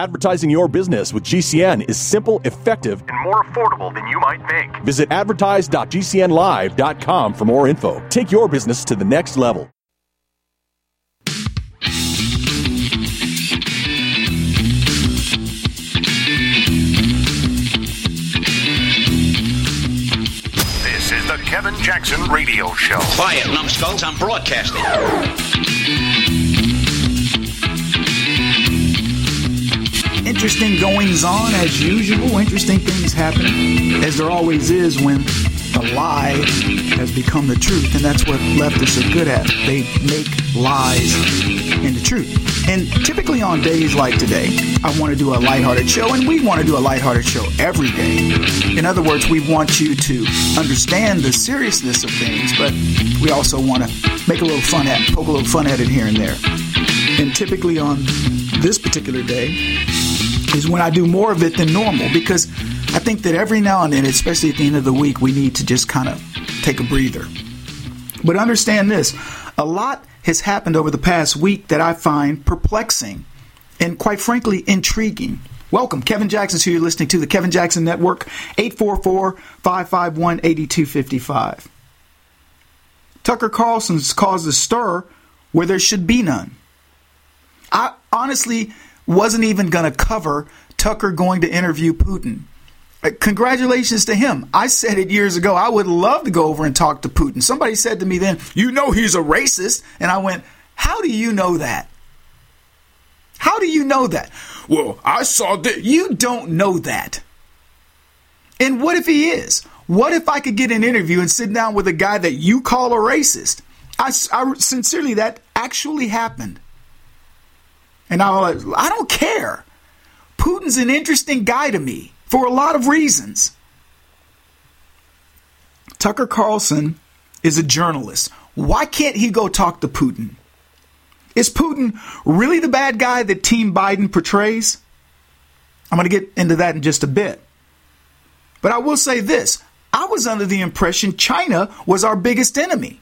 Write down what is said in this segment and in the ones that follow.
Advertising your business with GCN is simple, effective, and more affordable than you might think. Visit advertise.gcnlive.com for more info. Take your business to the next level. This is the Kevin Jackson Radio Show. Quiet, numbskulls, I'm broadcasting. Interesting goings on as usual, interesting things happen, as there always is when the lie has become the truth, and that's what leftists are good at. They make lies into truth. And typically on days like today, I want to do a lighthearted show, and we want to do a lighthearted show every day. In other words, we want you to understand the seriousness of things, but we also want to make a little fun at, poke a little fun at it here and there. And typically on this particular day is when I do more of it than normal because I think that every now and then, especially at the end of the week, we need to just kind of take a breather. But understand this a lot has happened over the past week that I find perplexing and, quite frankly, intriguing. Welcome, Kevin Jackson. So you're listening to the Kevin Jackson Network, 844 551 8255. Tucker Carlson's caused a stir where there should be none. I honestly wasn't even going to cover Tucker going to interview Putin. Uh, Congratulations to him. I said it years ago. I would love to go over and talk to Putin. Somebody said to me then, You know he's a racist. And I went, How do you know that? How do you know that? Well, I saw that. You don't know that. And what if he is? What if I could get an interview and sit down with a guy that you call a racist? I, I sincerely, that actually happened. And I was like, I don't care. Putin's an interesting guy to me for a lot of reasons. Tucker Carlson is a journalist. Why can't he go talk to Putin? Is Putin really the bad guy that Team Biden portrays? I'm going to get into that in just a bit. But I will say this I was under the impression China was our biggest enemy.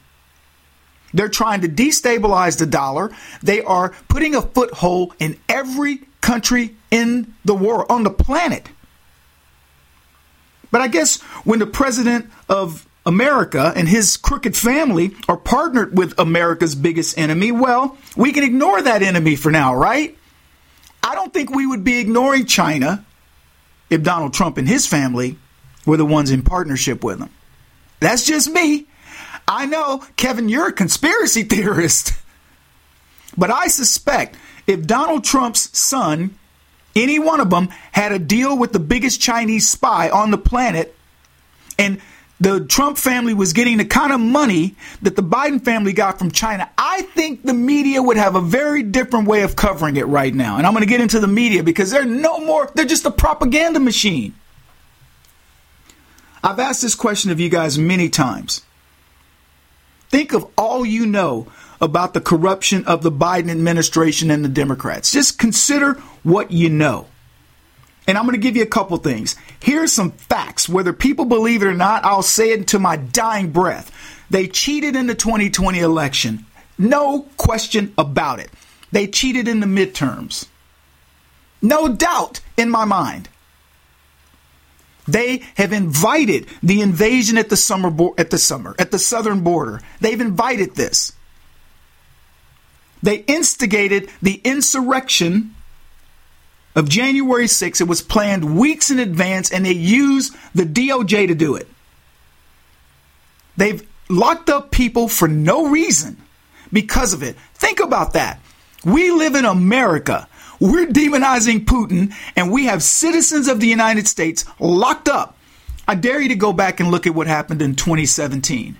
They're trying to destabilize the dollar. They are putting a foothold in every country in the world, on the planet. But I guess when the president of America and his crooked family are partnered with America's biggest enemy, well, we can ignore that enemy for now, right? I don't think we would be ignoring China if Donald Trump and his family were the ones in partnership with him. That's just me. I know, Kevin, you're a conspiracy theorist. But I suspect if Donald Trump's son, any one of them, had a deal with the biggest Chinese spy on the planet, and the Trump family was getting the kind of money that the Biden family got from China, I think the media would have a very different way of covering it right now. And I'm going to get into the media because they're no more, they're just a propaganda machine. I've asked this question of you guys many times. Think of all you know about the corruption of the Biden administration and the Democrats. Just consider what you know. And I'm going to give you a couple things. Here's some facts. Whether people believe it or not, I'll say it to my dying breath. They cheated in the 2020 election. No question about it. They cheated in the midterms. No doubt in my mind. They have invited the invasion at the summer bo- at the summer at the southern border. They've invited this. They instigated the insurrection of January 6th. It was planned weeks in advance and they used the DOJ to do it. They've locked up people for no reason because of it. Think about that. We live in America. We're demonizing Putin, and we have citizens of the United States locked up. I dare you to go back and look at what happened in 2017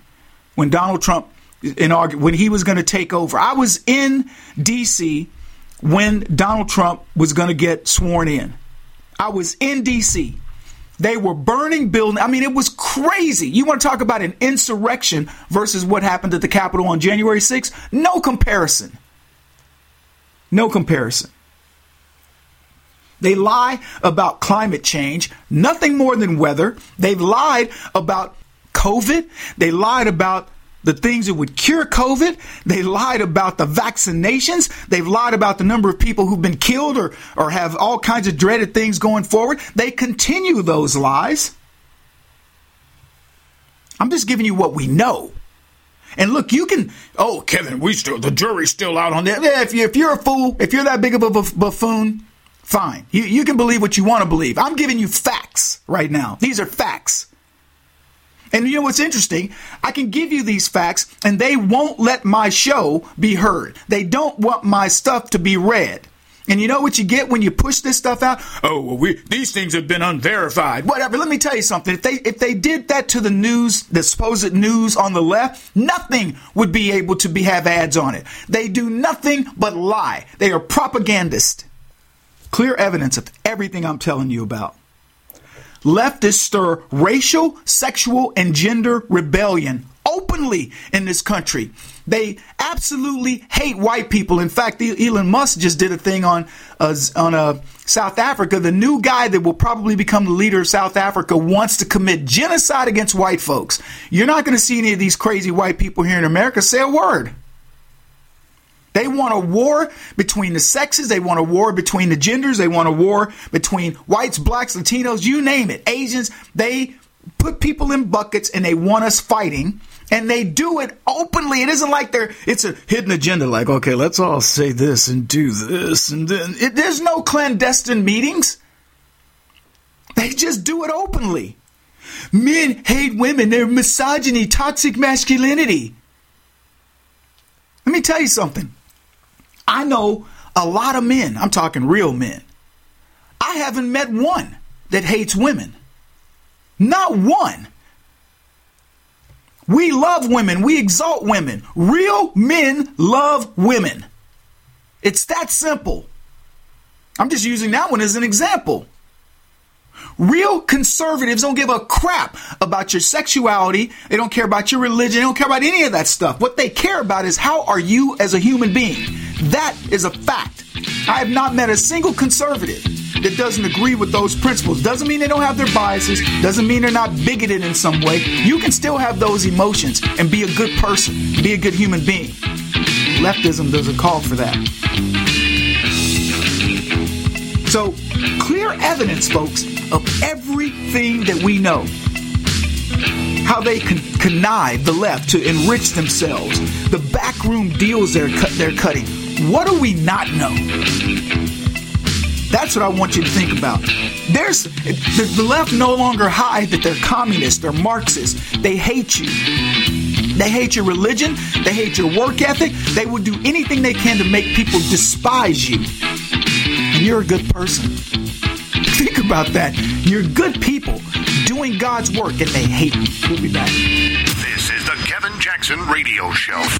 when Donald Trump when he was going to take over. I was in D.C. when Donald Trump was going to get sworn in. I was in D.C. They were burning buildings. I mean, it was crazy. You want to talk about an insurrection versus what happened at the Capitol on January 6th? No comparison. No comparison. They lie about climate change, nothing more than weather. They've lied about COVID. They lied about the things that would cure COVID. They lied about the vaccinations. They've lied about the number of people who've been killed or, or have all kinds of dreaded things going forward. They continue those lies. I'm just giving you what we know. And look, you can, oh, Kevin, we still, the jury's still out on that. Yeah, if, you, if you're a fool, if you're that big of a buffoon, fine. You, you can believe what you want to believe. I'm giving you facts right now. These are facts. And you know what's interesting? I can give you these facts and they won't let my show be heard. They don't want my stuff to be read. And you know what you get when you push this stuff out? Oh, well, we, these things have been unverified. Whatever. Let me tell you something. If they if they did that to the news, the supposed news on the left, nothing would be able to be have ads on it. They do nothing but lie. They are propagandists. Clear evidence of everything I'm telling you about. Leftists stir racial, sexual, and gender rebellion openly in this country. They absolutely hate white people. In fact, Elon Musk just did a thing on uh, on uh, South Africa. The new guy that will probably become the leader of South Africa wants to commit genocide against white folks. You're not going to see any of these crazy white people here in America say a word. They want a war between the sexes. They want a war between the genders. They want a war between whites, blacks, Latinos, you name it, Asians. They put people in buckets and they want us fighting. And they do it openly. It isn't like they're, it's a hidden agenda, like, okay, let's all say this and do this. And then it, there's no clandestine meetings. They just do it openly. Men hate women. They're misogyny, toxic masculinity. Let me tell you something. I know a lot of men, I'm talking real men. I haven't met one that hates women. Not one. We love women. We exalt women. Real men love women. It's that simple. I'm just using that one as an example. Real conservatives don't give a crap about your sexuality. They don't care about your religion. They don't care about any of that stuff. What they care about is how are you as a human being. That is a fact. I have not met a single conservative that doesn't agree with those principles. Doesn't mean they don't have their biases. Doesn't mean they're not bigoted in some way. You can still have those emotions and be a good person, be a good human being. Leftism doesn't call for that. So, clear evidence, folks, of everything that we know. How they con- connive the left to enrich themselves, the backroom deals they're, cu- they're cutting. What do we not know? That's what I want you to think about. There's the, left no longer hide that they're communists, they're Marxists. They hate you. They hate your religion. They hate your work ethic. They will do anything they can to make people despise you and you're a good person. Think about that. You're good people doing God's work and they hate you. We'll be back. This is the Kevin Jackson Radio Show.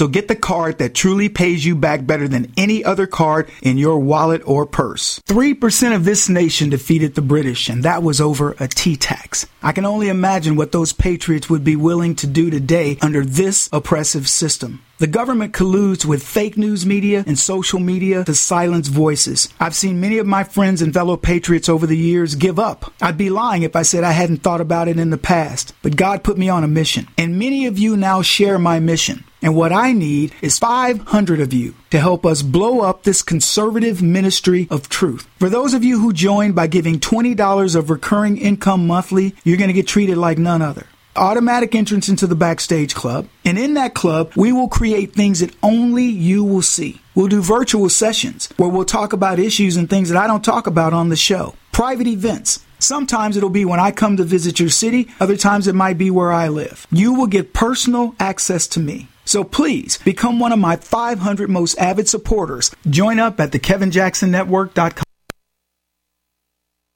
So get the card that truly pays you back better than any other card in your wallet or purse. 3% of this nation defeated the British, and that was over a tea tax. I can only imagine what those patriots would be willing to do today under this oppressive system. The government colludes with fake news media and social media to silence voices. I've seen many of my friends and fellow patriots over the years give up. I'd be lying if I said I hadn't thought about it in the past. But God put me on a mission. And many of you now share my mission. And what I need is 500 of you to help us blow up this conservative ministry of truth. For those of you who join by giving $20 of recurring income monthly, you're going to get treated like none other automatic entrance into the backstage club. And in that club, we will create things that only you will see. We'll do virtual sessions where we'll talk about issues and things that I don't talk about on the show. Private events. Sometimes it'll be when I come to visit your city, other times it might be where I live. You will get personal access to me. So please become one of my 500 most avid supporters. Join up at the kevinjacksonnetwork.com.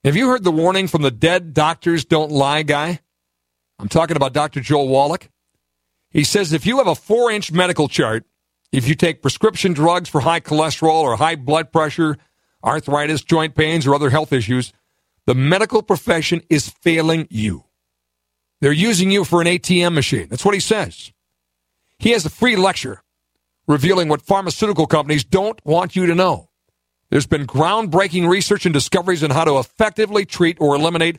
Have you heard the warning from the dead doctors don't lie guy? I'm talking about Dr. Joel Wallach. He says if you have a four inch medical chart, if you take prescription drugs for high cholesterol or high blood pressure, arthritis, joint pains, or other health issues, the medical profession is failing you. They're using you for an ATM machine. That's what he says. He has a free lecture revealing what pharmaceutical companies don't want you to know. There's been groundbreaking research and discoveries on how to effectively treat or eliminate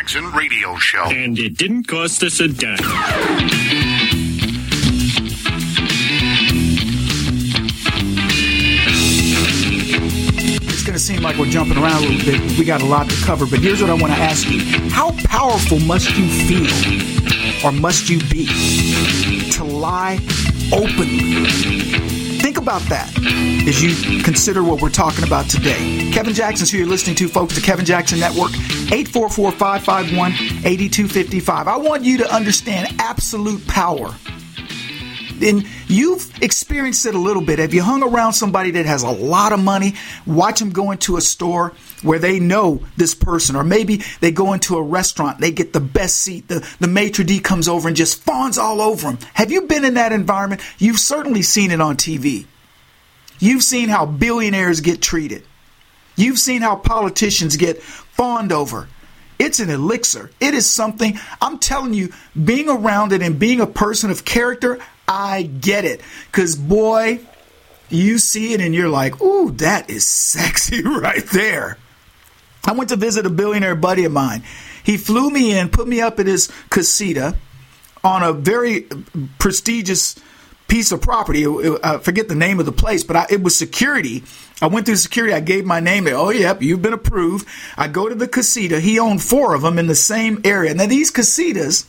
Jackson Radio Show. And it didn't cost us a dime. It's going to seem like we're jumping around a little bit. We got a lot to cover, but here's what I want to ask you How powerful must you feel or must you be to lie openly? About that as you consider what we're talking about today. Kevin Jackson's who you're listening to, folks, the Kevin Jackson Network, 844 551 8255. I want you to understand absolute power and you've experienced it a little bit. Have you hung around somebody that has a lot of money? Watch them go into a store where they know this person, or maybe they go into a restaurant, they get the best seat. The, the maitre d' comes over and just fawns all over them. Have you been in that environment? You've certainly seen it on TV. You've seen how billionaires get treated. You've seen how politicians get fawned over. It's an elixir. It is something, I'm telling you, being around it and being a person of character, I get it. Because, boy, you see it and you're like, ooh, that is sexy right there. I went to visit a billionaire buddy of mine. He flew me in, put me up at his casita on a very prestigious piece of property. I forget the name of the place, but I, it was security. I went through security. I gave my name. Oh, yep, you've been approved. I go to the casita. He owned four of them in the same area. Now these casitas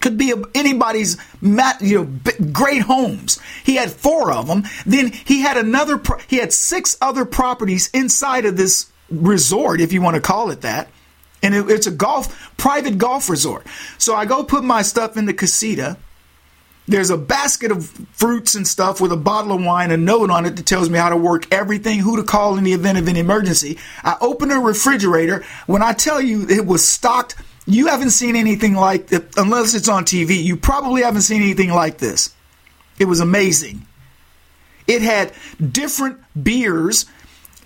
could be anybody's you know great homes. He had four of them. Then he had another. He had six other properties inside of this resort, if you want to call it that. And it, it's a golf private golf resort. So I go put my stuff in the casita. There's a basket of fruits and stuff with a bottle of wine, a note on it that tells me how to work everything, who to call in the event of an emergency. I open a refrigerator. When I tell you it was stocked you haven't seen anything like it, unless it's on TV. You probably haven't seen anything like this. It was amazing. It had different beers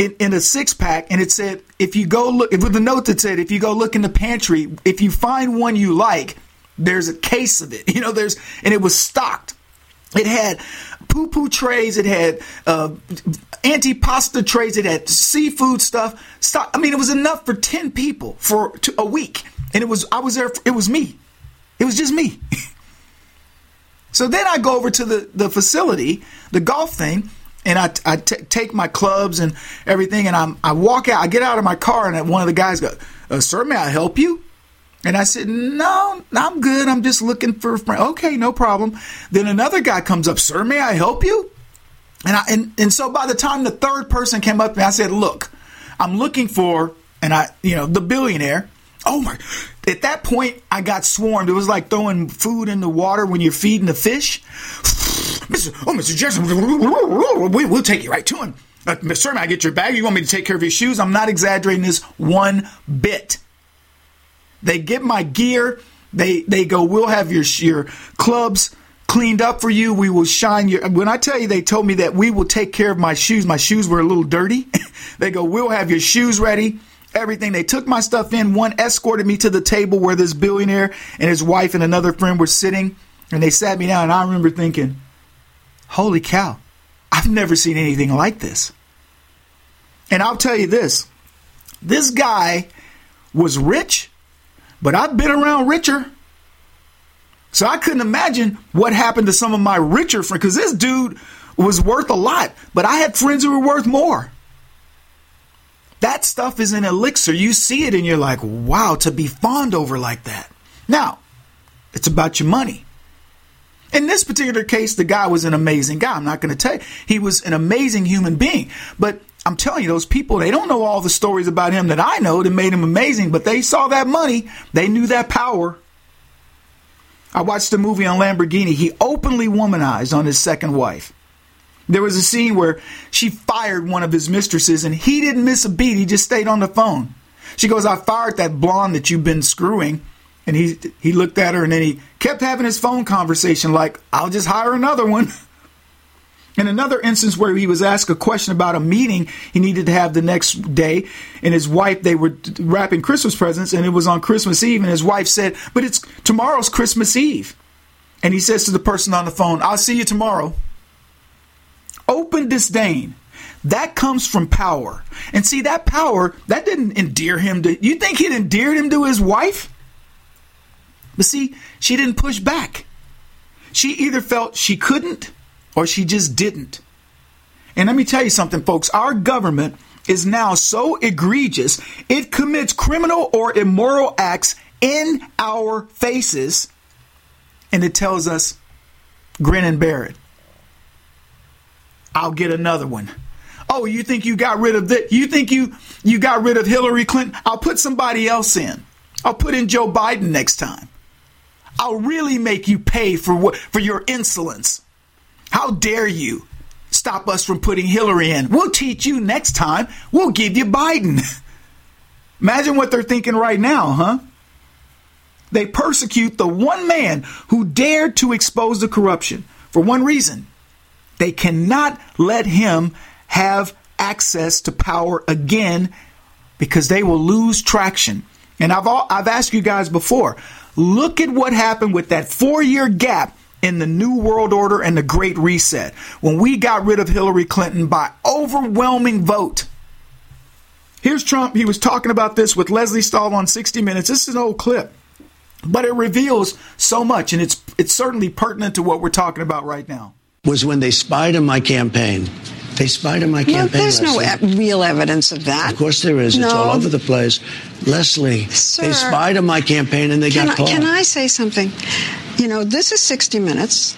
in, in a six pack, and it said, if you go look, with a note that said, if you go look in the pantry, if you find one you like, there's a case of it. You know, there's, and it was stocked. It had poo poo trays. It had uh, antipasta trays. It had seafood stuff. Stock. I mean, it was enough for ten people for a week and it was I was there. For, it was me. It was just me. so then I go over to the the facility, the golf thing, and I, I t- take my clubs and everything, and I'm I walk out. I get out of my car, and one of the guys goes, uh, "Sir, may I help you?" And I said, "No, I'm good. I'm just looking for a friend." Okay, no problem. Then another guy comes up, "Sir, may I help you?" And I and, and so by the time the third person came up to me, I said, "Look, I'm looking for." And I, you know, the billionaire, Oh my! At that point, I got swarmed. It was like throwing food in the water when you're feeding the fish. Oh, Mr. Jackson, we, will take you right to him. Uh, Sir, may I get your bag? You want me to take care of your shoes? I'm not exaggerating this one bit. They get my gear. They they go. We'll have your your clubs cleaned up for you. We will shine your. When I tell you, they told me that we will take care of my shoes. My shoes were a little dirty. they go. We'll have your shoes ready everything. They took my stuff in. One escorted me to the table where this billionaire and his wife and another friend were sitting, and they sat me down. And I remember thinking, holy cow, I've never seen anything like this. And I'll tell you this this guy was rich, but I've been around richer. So I couldn't imagine what happened to some of my richer friends because this dude was worth a lot, but I had friends who were worth more. That stuff is an elixir. You see it and you're like, wow, to be fawned over like that. Now, it's about your money. In this particular case, the guy was an amazing guy. I'm not going to tell you. He was an amazing human being. But I'm telling you, those people, they don't know all the stories about him that I know that made him amazing, but they saw that money. They knew that power. I watched the movie on Lamborghini. He openly womanized on his second wife. There was a scene where she fired one of his mistresses and he didn't miss a beat. He just stayed on the phone. She goes, I fired that blonde that you've been screwing. And he he looked at her and then he kept having his phone conversation like, I'll just hire another one. In another instance where he was asked a question about a meeting he needed to have the next day, and his wife, they were wrapping Christmas presents, and it was on Christmas Eve, and his wife said, But it's tomorrow's Christmas Eve. And he says to the person on the phone, I'll see you tomorrow open disdain. That comes from power. And see, that power, that didn't endear him to. You think it endeared him to his wife? But see, she didn't push back. She either felt she couldn't or she just didn't. And let me tell you something, folks. Our government is now so egregious, it commits criminal or immoral acts in our faces, and it tells us, grin and bear it. I'll get another one. Oh, you think you got rid of that? You think you you got rid of Hillary Clinton? I'll put somebody else in. I'll put in Joe Biden next time. I'll really make you pay for what for your insolence. How dare you stop us from putting Hillary in? We'll teach you next time. We'll give you Biden. Imagine what they're thinking right now, huh? They persecute the one man who dared to expose the corruption for one reason they cannot let him have access to power again because they will lose traction. And I've all, I've asked you guys before. Look at what happened with that 4-year gap in the New World Order and the Great Reset when we got rid of Hillary Clinton by overwhelming vote. Here's Trump. He was talking about this with Lesley Stahl on 60 Minutes. This is an old clip, but it reveals so much, and it's it's certainly pertinent to what we're talking about right now. was when they spied on my campaign. They spied on my Well, campaign. there's no e- real evidence of that. Of course there is. It's all over the place. Lesley, Sir, they spied on my campaign and they got I, caught. Can I say something? You know, this is 60 Minutes,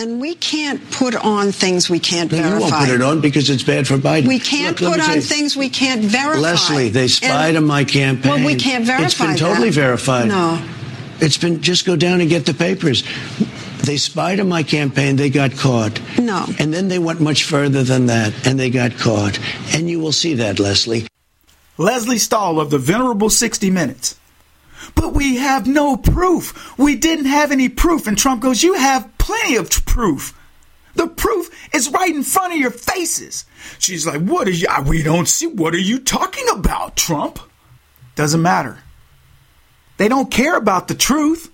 and we can't put on things we can't No, you verify. won't put it on because it's bad for Biden. We can't Look, put on things we can't verify. Lesley, they spied And- on my campaign. Well, we can't verify It's been totally that. verified. No. It's been just go down and get the papers. They spied on my campaign. They got caught. No. And then they went much further than that, and they got caught. And you will see that, Lesley. Lesley Stahl of the Venerable 60 Minutes. But we have no proof. We didn't have any proof. And Trump goes, You have plenty of t- proof. The proof is right in front of your faces. She's like, What are you? We don't see. What are you talking about, Trump? Doesn't matter. They don't care about the truth,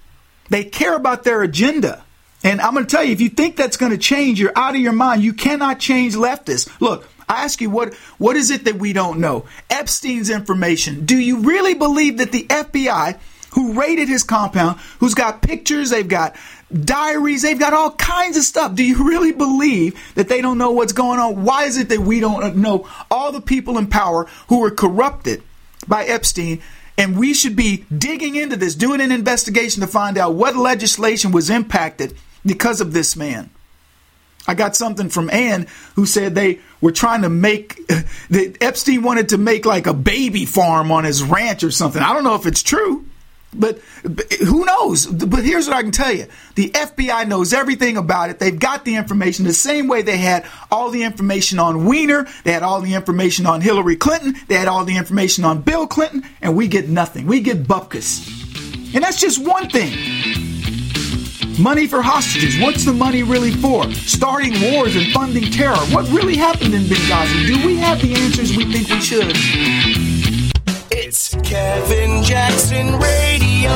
they care about their agenda. And I'm going to tell you, if you think that's going to change, you're out of your mind. You cannot change leftists. Look, I ask you, what what is it that we don't know? Epstein's information. Do you really believe that the FBI, who raided his compound, who's got pictures, they've got diaries, they've got all kinds of stuff. Do you really believe that they don't know what's going on? Why is it that we don't know all the people in power who were corrupted by Epstein? And we should be digging into this, doing an investigation to find out what legislation was impacted because of this man. I got something from Ann who said they were trying to make that Epstein wanted to make like a baby farm on his ranch or something. I don't know if it's true, but, but who knows? But here's what I can tell you: the FBI knows everything about it. They've got the information the same way they had all the information on Weiner, they had all the information on Hillary Clinton, they had all the information on Bill Clinton, and we get nothing. We get bupkis, and that's just one thing. Money for hostages. What's the money really for? Starting wars and funding terror. What really happened in Benghazi? Do we have the answers we think we should? It's Kevin Jackson Radio.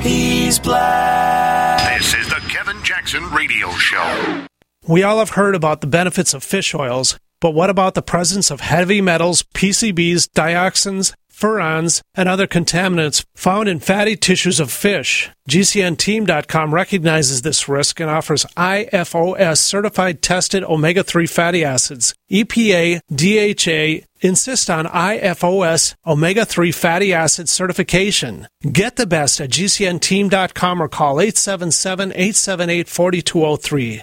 He's black. This is the Kevin Jackson Radio Show. We all have heard about the benefits of fish oils, but what about the presence of heavy metals, PCBs, dioxins, furans, and other contaminants found in fatty tissues of fish? GCNteam.com recognizes this risk and offers IFOS certified tested omega 3 fatty acids. EPA, DHA insist on IFOS omega 3 fatty acid certification. Get the best at GCNteam.com or call 877 878 4203.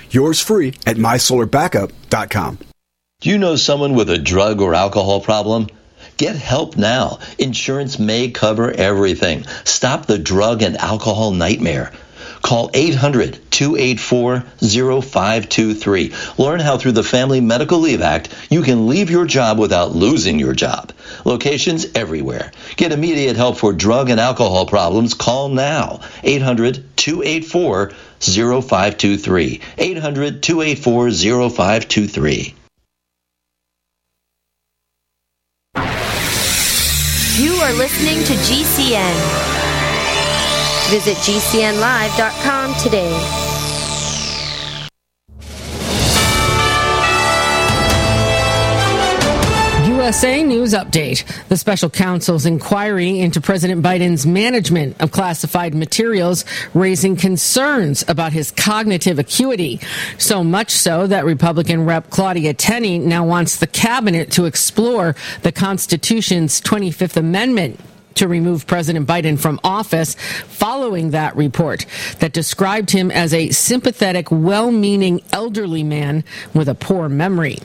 Yours free at mysolarbackup.com. Do you know someone with a drug or alcohol problem? Get help now. Insurance may cover everything. Stop the drug and alcohol nightmare. Call 800 284 0523. Learn how through the Family Medical Leave Act you can leave your job without losing your job. Locations everywhere. Get immediate help for drug and alcohol problems. Call now. 800 284 0523. 800 284 0523. You are listening to GCN. Visit GCNlive.com today. USA News Update. The special counsel's inquiry into President Biden's management of classified materials raising concerns about his cognitive acuity. So much so that Republican Rep Claudia Tenney now wants the cabinet to explore the Constitution's 25th Amendment to remove President Biden from office following that report that described him as a sympathetic, well meaning elderly man with a poor memory.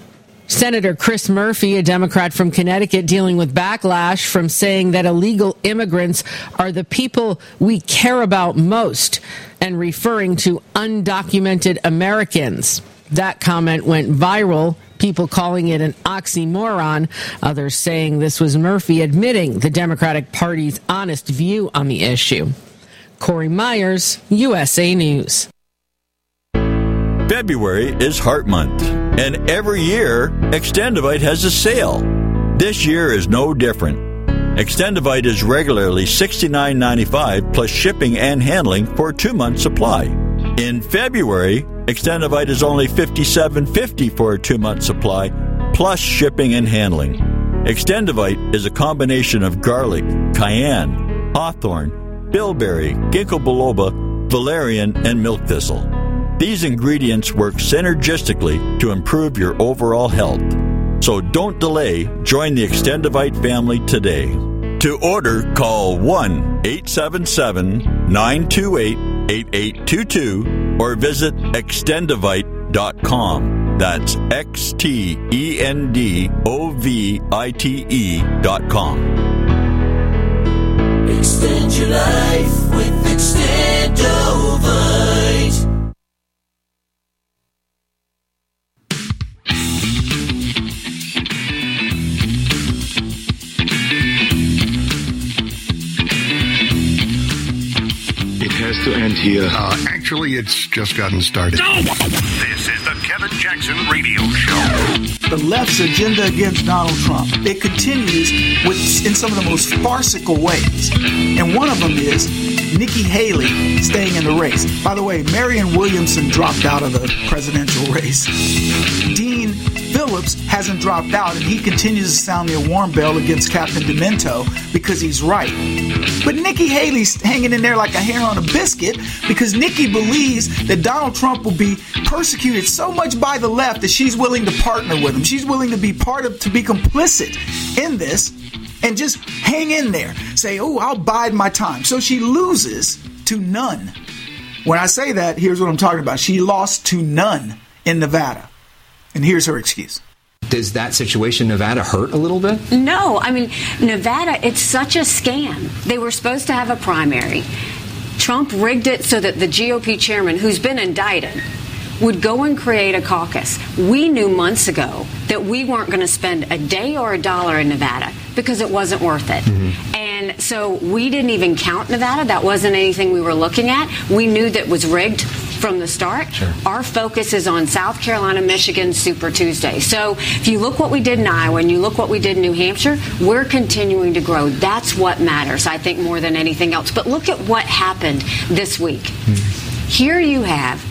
Senator Chris Murphy, a Democrat from Connecticut, dealing with backlash from saying that illegal immigrants are the people we care about most and referring to undocumented Americans. That comment went viral, people calling it an oxymoron, others saying this was Murphy admitting the Democratic Party's honest view on the issue. Corey Myers, USA News. February is Heart Month, and every year, Extendovite has a sale. This year is no different. Extendovite is regularly $69.95 plus shipping and handling for a two month supply. In February, Extendovite is only $57.50 for a two month supply plus shipping and handling. Extendovite is a combination of garlic, cayenne, hawthorn, bilberry, ginkgo biloba, valerian, and milk thistle. These ingredients work synergistically to improve your overall health. So don't delay, join the Extendovite family today. To order, call 1 877 928 8822 or visit extendivite.com. That's X T E N D O V I T E.com. Extend your life with Extendovite. Has to end here. Uh, actually, it's just gotten started. This is the Kevin Jackson Radio Show. The left's agenda against Donald Trump. It continues with in some of the most farcical ways. And one of them is Nikki Haley staying in the race. By the way, Marianne Williamson dropped out of the presidential race. Dean Phillips hasn't dropped out, and he continues to sound the alarm bell against Captain Demento because he's right. But Nikki Haley's hanging in there like a hair on a biscuit because Nikki believes that Donald Trump will be persecuted so much by the left that she's willing to partner with him. She's willing to be part of, to be complicit in this and just hang in there. Say, oh, I'll bide my time. So she loses to none. When I say that, here's what I'm talking about. She lost to none in Nevada. And here's her excuse. Does that situation in Nevada hurt a little bit? No, I mean, Nevada, it's such a scam. They were supposed to have a primary. Trump rigged it so that the GOP chairman, who's been indicted, would go and create a caucus. We knew months ago that we weren't going to spend a day or a dollar in Nevada because it wasn't worth it. Mm-hmm. And so we didn't even count Nevada. That wasn't anything we were looking at. We knew that was rigged from the start. Sure. Our focus is on South Carolina, Michigan, Super Tuesday. So if you look what we did in Iowa and you look what we did in New Hampshire, we're continuing to grow. That's what matters, I think, more than anything else. But look at what happened this week. Mm-hmm. Here you have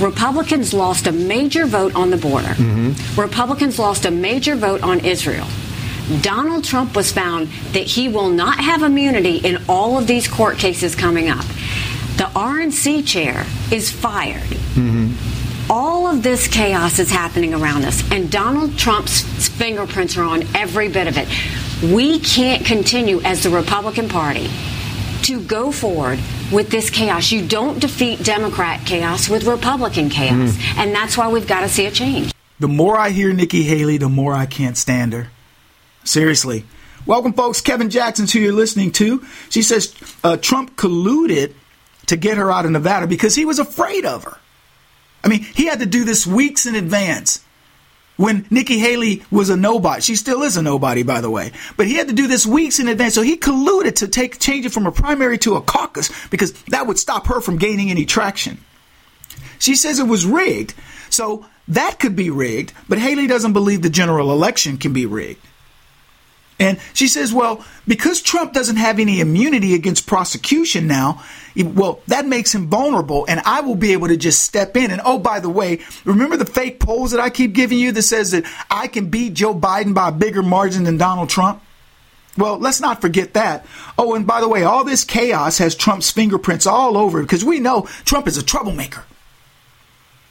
Republicans lost a major vote on the border. Mm-hmm. Republicans lost a major vote on Israel. Donald Trump was found that he will not have immunity in all of these court cases coming up. The RNC chair is fired. Mm-hmm. All of this chaos is happening around us, and Donald Trump's fingerprints are on every bit of it. We can't continue as the Republican Party to go forward with this chaos. You don't defeat Democrat chaos with Republican chaos. Mm. And that's why we've got to see a change. The more I hear Nikki Haley, the more I can't stand her. Seriously. Welcome, folks. Kevin Jackson's who you're listening to. She says uh, Trump colluded to get her out of Nevada because he was afraid of her. I mean, he had to do this weeks in advance when Nikki Haley was a nobody. She still is a nobody, by the way. But he had to do this weeks in advance. So he colluded to take change it from a primary to a caucus because that would stop her from gaining any traction. She says it was rigged. So that could be rigged, but Haley doesn't believe the general election can be rigged. And she says, well, because Trump doesn't have any immunity against prosecution now, well, that makes him vulnerable, and I will be able to just step in. And oh, by the way, remember the fake polls that I keep giving you that says that I can beat Joe Biden by a bigger margin than Donald Trump? Well, let's not forget that. Oh, and by the way, all this chaos has Trump's fingerprints all over because we know Trump is a troublemaker.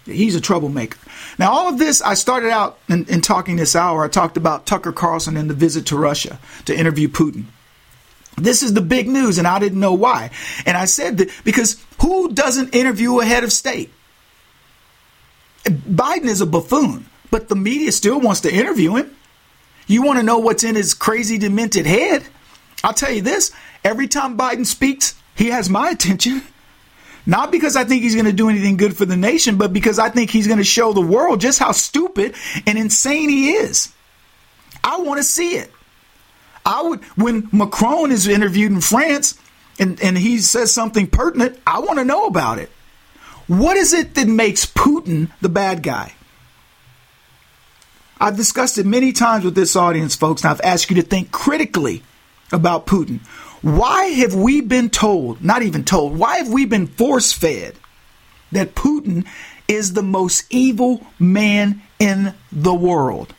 He's a troublemaker. Now, all of this, I started out in, in, talking this hour. I talked about Tucker Carlson and the visit to Russia to interview Putin. This is the big news, and I didn't know why. And I said that because who doesn't interview a head of state? Biden is a buffoon. but the media still wants to interview him. You want to know what's in his crazy, demented head? I'll tell you this every time Biden speaks, he has my attention. Not because I think he's going to do anything good for the nation, but because I think he's going to show the world just how stupid and insane he is. I want to see it. I would, when Macron is interviewed in France and, and he says something pertinent, I want to know about it. What is it that makes Putin the bad guy? I've discussed it many times with this audience, folks, and I've asked you to think critically about Putin. Why have we been told, not even told, why have we been force fed that Putin is the most evil man in the world?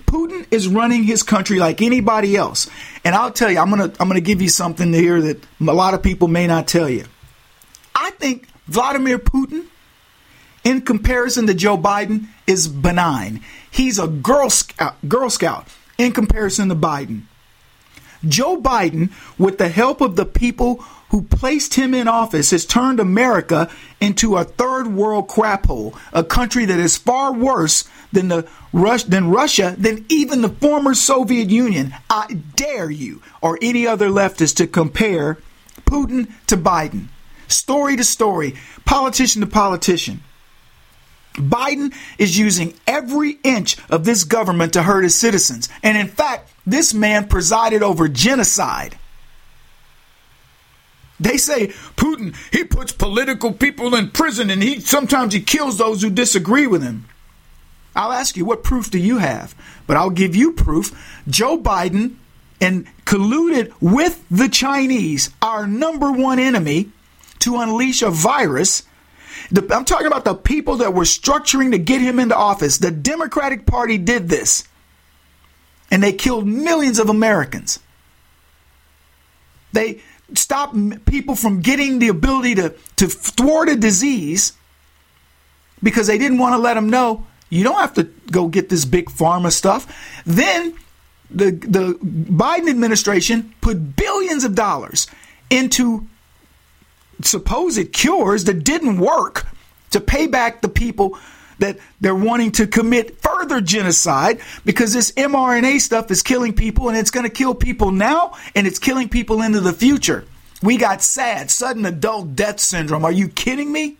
Putin is running his country like anybody else. And I'll tell you, I'm going to I'm going to give you something here that a lot of people may not tell you. I think Vladimir Putin in comparison to Joe Biden is benign. He's a girl scout, uh, girl scout in comparison to Biden. Joe Biden, with the help of the people who placed him in office, has turned America into a third world crap hole, a country that is far worse than the Rus- than Russia, than even the former Soviet Union. I dare you or any other leftist to compare Putin to Biden, story to story, politician to politician. Biden is using every inch of this government to hurt his citizens. And in fact, this man presided over genocide. They say Putin, he puts political people in prison and he sometimes he kills those who disagree with him. I'll ask you, what proof do you have? But I'll give you proof. Joe Biden and colluded with the Chinese, our number one enemy, to unleash a virus the, I'm talking about the people that were structuring to get him into office. The Democratic Party did this, and they killed millions of Americans. They stopped people from getting the ability to, to thwart a disease because they didn't want to let them know you don't have to go get this big pharma stuff. Then the the Biden administration put billions of dollars into supposed cures that didn't work to pay back the people that they're wanting to commit further genocide because this mRNA stuff is killing people and it's going to kill people now and it's killing people into the future. We got SAD, sudden adult death syndrome. Are you kidding me?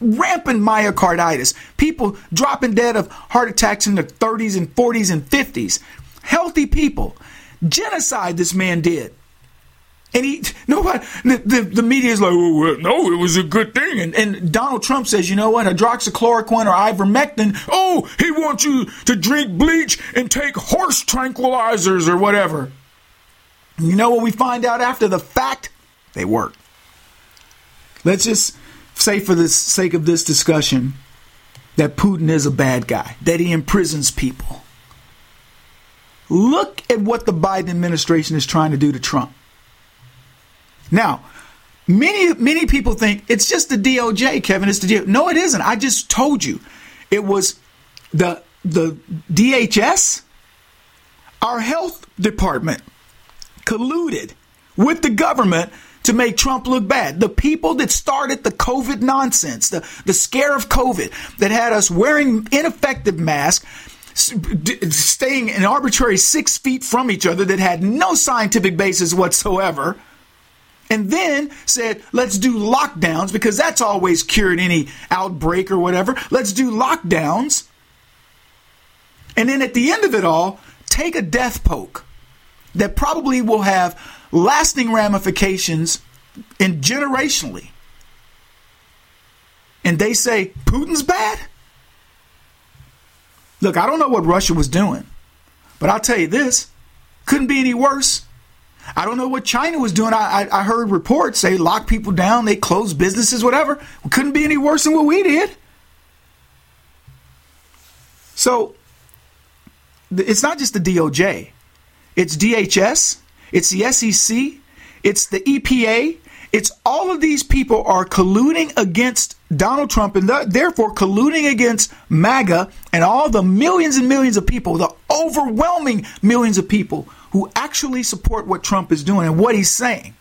Rampant myocarditis. People dropping dead of heart attacks in their 30s and 40s and 50s. Healthy people. Genocide this man did. And he, nobody, the, the, the media is like, oh, well, no, it was a good thing. And, and Donald Trump says, you know what, hydroxychloroquine or ivermectin, oh, he wants you to drink bleach and take horse tranquilizers or whatever. You know what we find out after the fact? They work. Let's just say, for the sake of this discussion, that Putin is a bad guy, that he imprisons people. Look at what the Biden administration is trying to do to Trump. Now, many many people think it's just the DOJ, Kevin. It's the DOJ. No, it isn't. I just told you, it was the the DHS, our health department, colluded with the government to make Trump look bad. The people that started the COVID nonsense, the, the scare of COVID that had us wearing ineffective masks, staying an arbitrary six feet from each other that had no scientific basis whatsoever and then said, let's do lockdowns because that's always cured any outbreak or whatever. Let's do lockdowns. And then at the end of it all, take a death poke that probably will have lasting ramifications and generationally. And they say, Putin's bad? Look, I don't know what Russia was doing, but I'll tell you this couldn't be any worse. I don't know what China was doing. I, I, I heard reports they locked people down, they closed businesses, whatever. It couldn't be any worse than what we did. So it's not just the DOJ, it's DHS, it's the SEC, it's the EPA, it's all of these people are colluding against Donald Trump and th- therefore colluding against MAGA and all the millions and millions of people, the overwhelming millions of people who actually support what Trump is doing and what he's saying.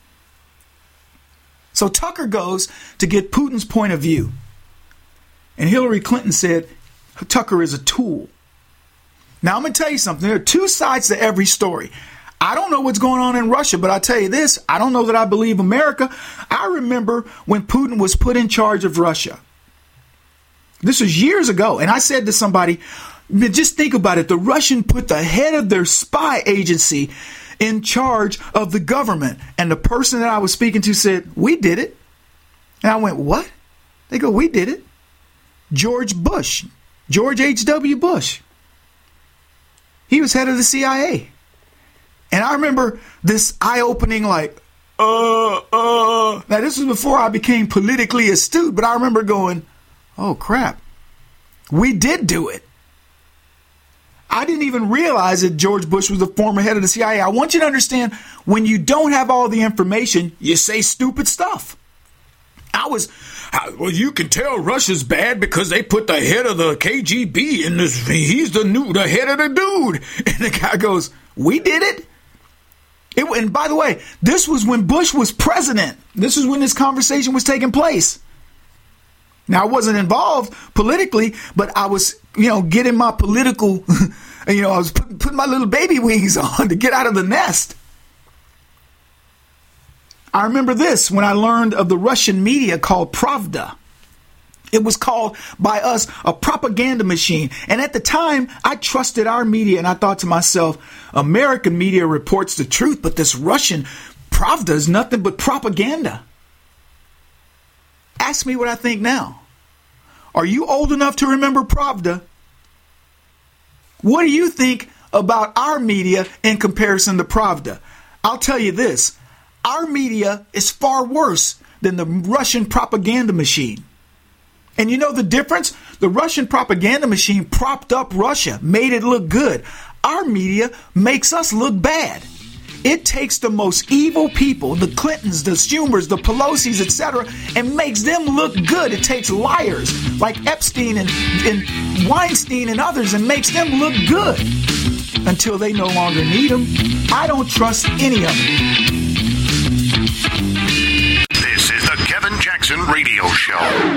So Tucker goes to get Putin's point of view. And Hillary Clinton said, Tucker is a tool. Now, I'm going to tell you something. There are two sides to every story. I don't know what's going on in Russia, but I'll tell you this I don't know that I believe America. I remember when Putin was put in charge of Russia. This was years ago. And I said to somebody, just think about it. The Russian put the head of their spy agency in charge of the government. And the person that I was speaking to said, We did it. And I went, What? They go, We did it. George Bush, George H.W. Bush. He was head of the CIA. And I remember this eye opening, like, uh, uh. Now, this was before I became politically astute, but I remember going, oh crap, we did do it. I didn't even realize that George Bush was the former head of the CIA. I want you to understand when you don't have all the information, you say stupid stuff. I was, well, you can tell Russia's bad because they put the head of the KGB in this. He's the new, the head of the dude. And the guy goes, we did it. It, and by the way, this was when Bush was president. This is when this conversation was taking place. Now, I wasn't involved politically, but I was, you know, getting my political, you know, I was putting, putting my little baby wings on to get out of the nest. I remember this when I learned of the Russian media called Pravda. It was called by us a propaganda machine. And at the time, I trusted our media and I thought to myself, American media reports the truth, but this Russian Pravda is nothing but propaganda. Ask me what I think now. Are you old enough to remember Pravda? What do you think about our media in comparison to Pravda? I'll tell you this our media is far worse than the Russian propaganda machine. And you know the difference? The Russian propaganda machine propped up Russia, made it look good. Our media makes us look bad. It takes the most evil people, the Clintons, the Schumers, the Pelosi's, etc., and makes them look good. It takes liars like Epstein and, and Weinstein and others and makes them look good until they no longer need them. I don't trust any of them. This is the Kevin Jackson Radio Show.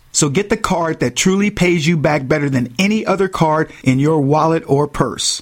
So get the card that truly pays you back better than any other card in your wallet or purse.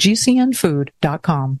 gcnfood.com.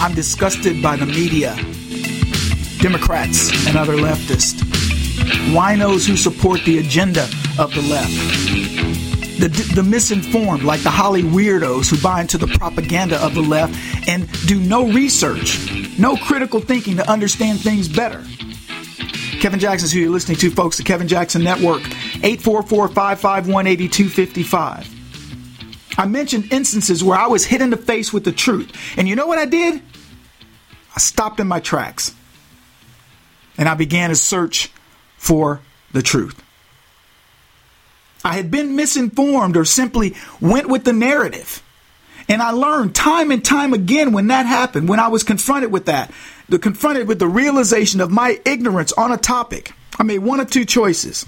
I'm disgusted by the media, Democrats, and other leftists, RINOs who support the agenda of the left, the, the misinformed, like the Holly weirdos who buy into the propaganda of the left and do no research, no critical thinking to understand things better. Kevin Jackson's who you're listening to, folks, the Kevin Jackson Network, 844 551 8255. I mentioned instances where I was hit in the face with the truth. And you know what I did? I stopped in my tracks and I began a search for the truth. I had been misinformed or simply went with the narrative. And I learned time and time again when that happened, when I was confronted with that, the confronted with the realization of my ignorance on a topic. I made one of two choices.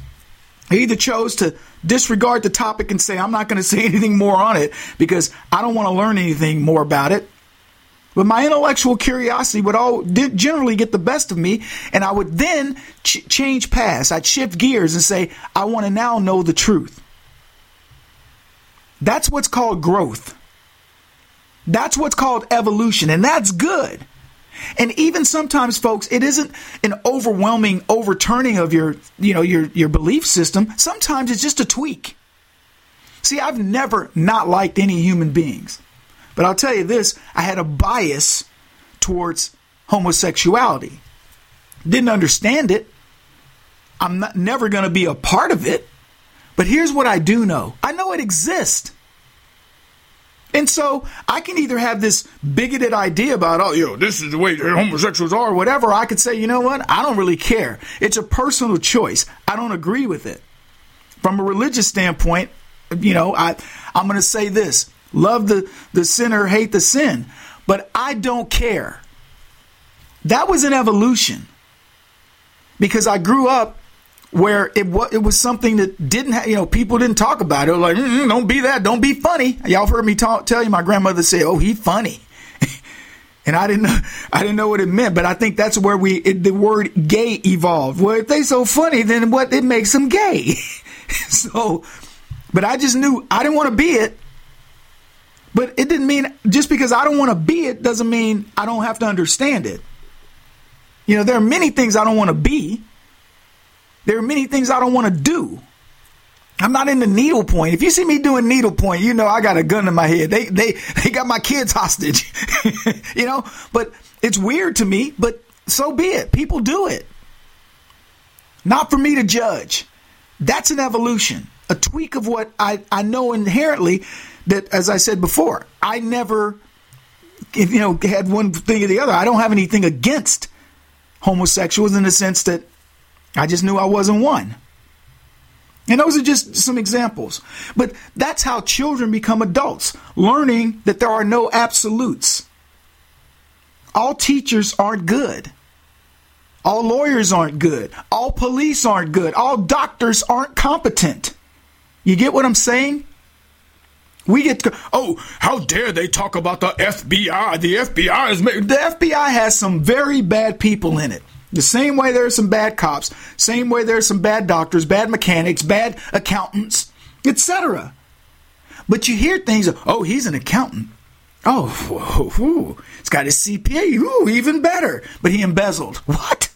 I either chose to disregard the topic and say, I'm not going to say anything more on it because I don't want to learn anything more about it. But my intellectual curiosity would all generally get the best of me, and I would then ch- change paths. I'd shift gears and say, I want to now know the truth. That's what's called growth. That's what's called evolution, and that's good. And even sometimes, folks, it isn't an overwhelming overturning of your, you know, your your belief system. Sometimes it's just a tweak. See, I've never not liked any human beings. But I'll tell you this, I had a bias towards homosexuality. Didn't understand it. I'm not, never going to be a part of it. But here's what I do know. I know it exists. And so I can either have this bigoted idea about, oh, you know, this is the way homosexuals are, or whatever. I could say, you know what? I don't really care. It's a personal choice. I don't agree with it. From a religious standpoint, you know, I, I'm going to say this love the, the sinner, hate the sin. But I don't care. That was an evolution because I grew up where it was it was something that didn't have, you know people didn't talk about it. Like mm, don't be that, don't be funny. Y'all heard me talk, tell you my grandmother said, "Oh, he funny," and I didn't know I didn't know what it meant. But I think that's where we it, the word gay evolved. Well, if they so funny, then what it makes them gay. so, but I just knew I didn't want to be it. But it didn't mean just because I don't want to be it doesn't mean I don't have to understand it. You know, there are many things I don't want to be there are many things I don't want to do. I'm not into needlepoint. If you see me doing needlepoint, you know I got a gun in my head. They they they got my kids hostage. you know, but it's weird to me, but so be it. People do it. Not for me to judge. That's an evolution, a tweak of what I, I know inherently that, as I said before, I never, you know, had one thing or the other. I don't have anything against homosexuals in the sense that I just knew I wasn't one. And those are just some examples. But that's how children become adults, learning that there are no absolutes. All teachers aren't good. All lawyers aren't good. All police aren't good. All doctors aren't competent. You get what I'm saying? We get to, oh, how dare they talk about the FBI? The FBI is the FBI has some very bad people in it. The same way there are some bad cops, same way there are some bad doctors, bad mechanics, bad accountants, etc. But you hear things, oh, he's an accountant. Oh, whoa, whoa. he's got his CPA. Ooh, even better. But he embezzled. What?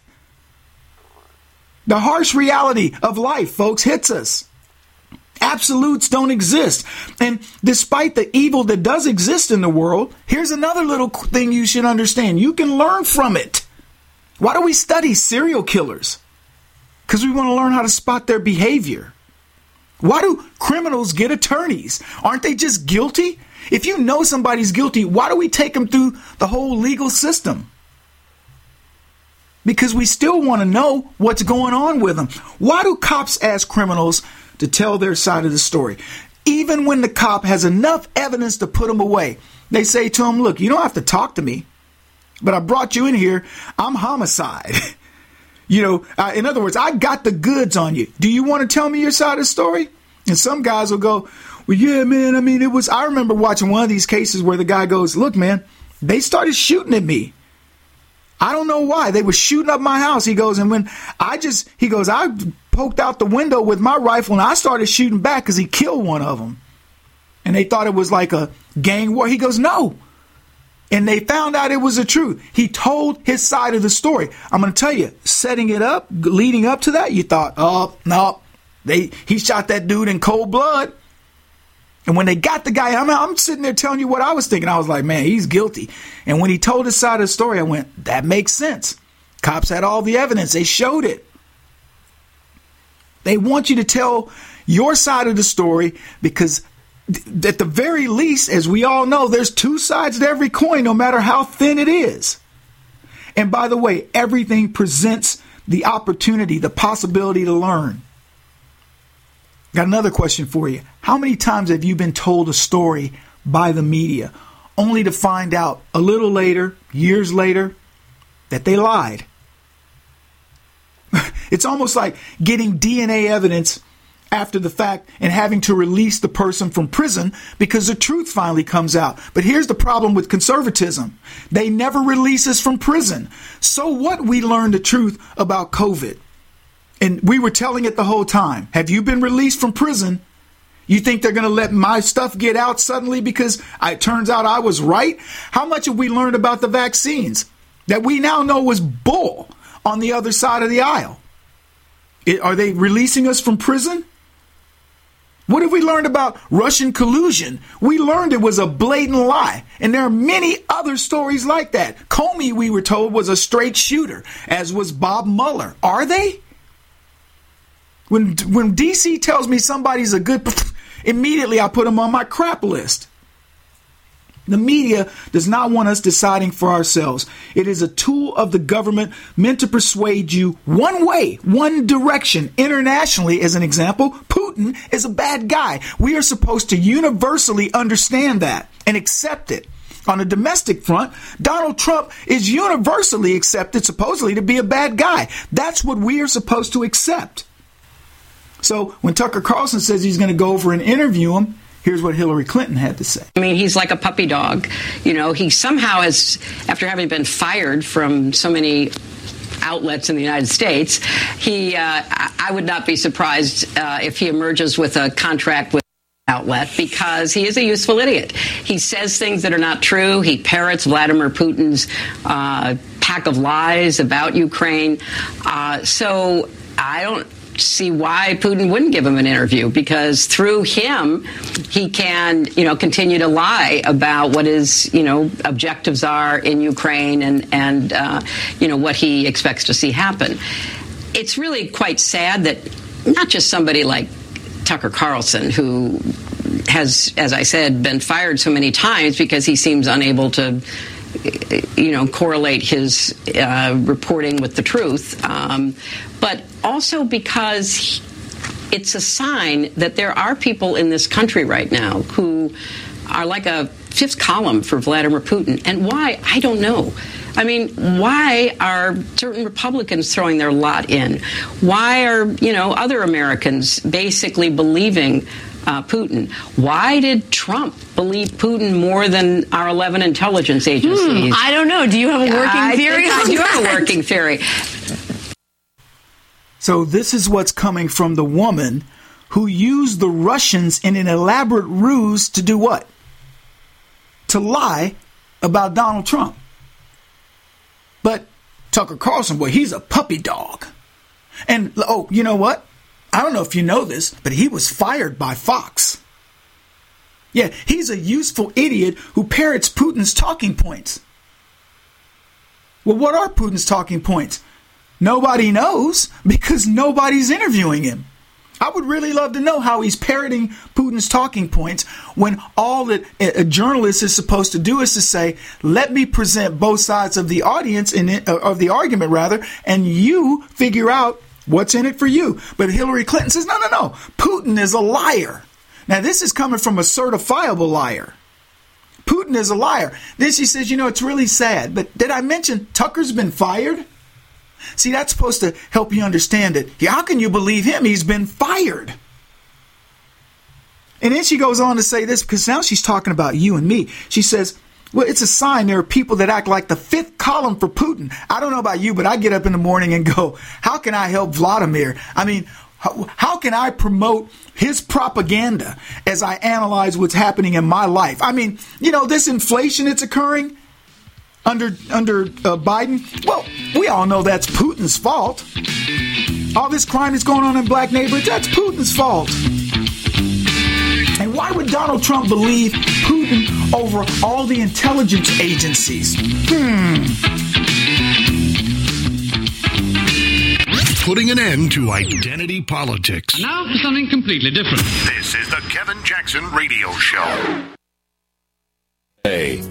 The harsh reality of life, folks, hits us. Absolutes don't exist. And despite the evil that does exist in the world, here's another little thing you should understand. You can learn from it. Why do we study serial killers? Because we want to learn how to spot their behavior. Why do criminals get attorneys? Aren't they just guilty? If you know somebody's guilty, why do we take them through the whole legal system? Because we still want to know what's going on with them. Why do cops ask criminals to tell their side of the story? Even when the cop has enough evidence to put them away, they say to him, Look, you don't have to talk to me but I brought you in here. I'm homicide. you know, uh, in other words, I got the goods on you. Do you want to tell me your side of the story? And some guys will go, well, yeah, man. I mean, it was, I remember watching one of these cases where the guy goes, look, man, they started shooting at me. I don't know why. They were shooting up my house. He goes, and when I just, he goes, I poked out the window with my rifle and I started shooting back because he killed one of them. And they thought it was like a gang war. He goes, no, and they found out it was the truth. He told his side of the story. I'm going to tell you, setting it up, leading up to that, you thought, oh, no, they he shot that dude in cold blood. And when they got the guy, I'm, I'm sitting there telling you what I was thinking. I was like, man, he's guilty. And when he told his side of the story, I went, that makes sense. Cops had all the evidence, they showed it. They want you to tell your side of the story because at the very least, as we all know, there's two sides to every coin, no matter how thin it is. And by the way, everything presents the opportunity, the possibility to learn. Got another question for you. How many times have you been told a story by the media only to find out a little later, years later, that they lied? it's almost like getting DNA evidence after the fact and having to release the person from prison because the truth finally comes out. But here's the problem with conservatism they never release us from prison. So what? We learned the truth about COVID. And we were telling it the whole time. Have you been released from prison? You think they're going to let my stuff get out suddenly because it turns out I was right? How much have we learned about the vaccines that we now know was bull on the other side of the aisle? It, are they releasing us from prison? What have we learned about Russian collusion? We learned it was a blatant lie. And there are many other stories like that. Comey, we were told, was a straight shooter, as was Bob Mueller. Are they? When, when DC tells me somebody's a good, immediately I put them on my crap list. The media does not want us deciding for ourselves. It is a tool of the government meant to persuade you one way, one direction. Internationally, as an example, Putin is a bad guy. We are supposed to universally understand that and accept it. On a domestic front, Donald Trump is universally accepted supposedly to be a bad guy. That's what we are supposed to accept. So when Tucker Carlson says he's going to go over and interview him, Here's what Hillary Clinton had to say. I mean, he's like a puppy dog. You know, he somehow has, after having been fired from so many outlets in the United States, he, uh, I would not be surprised uh, if he emerges with a contract with outlet because he is a useful idiot. He says things that are not true. He parrots Vladimir Putin's uh, pack of lies about Ukraine. Uh, so I don't see why Putin wouldn't give him an interview because through him he can you know continue to lie about what his you know objectives are in Ukraine and and uh, you know what he expects to see happen. It's really quite sad that not just somebody like Tucker Carlson who has, as I said, been fired so many times because he seems unable to you know, correlate his uh, reporting with the truth, um, but also because it's a sign that there are people in this country right now who are like a fifth column for Vladimir Putin. And why? I don't know. I mean, why are certain Republicans throwing their lot in? Why are, you know, other Americans basically believing uh, Putin. Why did Trump believe Putin more than our 11 intelligence agencies? Hmm, I don't know. Do you have a working I theory? I do have a working theory. So this is what's coming from the woman who used the Russians in an elaborate ruse to do what? To lie about Donald Trump. But Tucker Carlson, boy, he's a puppy dog. And oh, you know what? I don't know if you know this, but he was fired by Fox. Yeah, he's a useful idiot who parrots Putin's talking points. Well, what are Putin's talking points? Nobody knows because nobody's interviewing him. I would really love to know how he's parroting Putin's talking points when all that a journalist is supposed to do is to say, "Let me present both sides of the audience uh, of the argument, rather, and you figure out What's in it for you? But Hillary Clinton says, no, no, no. Putin is a liar. Now, this is coming from a certifiable liar. Putin is a liar. Then she says, you know, it's really sad. But did I mention Tucker's been fired? See, that's supposed to help you understand it. How can you believe him? He's been fired. And then she goes on to say this because now she's talking about you and me. She says, well, it's a sign there are people that act like the fifth column for Putin. I don't know about you, but I get up in the morning and go, how can I help Vladimir? I mean, how, how can I promote his propaganda as I analyze what's happening in my life? I mean, you know, this inflation that's occurring under under uh, Biden. Well, we all know that's Putin's fault. All this crime that's going on in black neighborhoods, that's Putin's fault. And why would Donald Trump believe Putin over all the intelligence agencies? Hmm. Putting an end to identity politics. Now for something completely different. This is the Kevin Jackson Radio Show. Hey.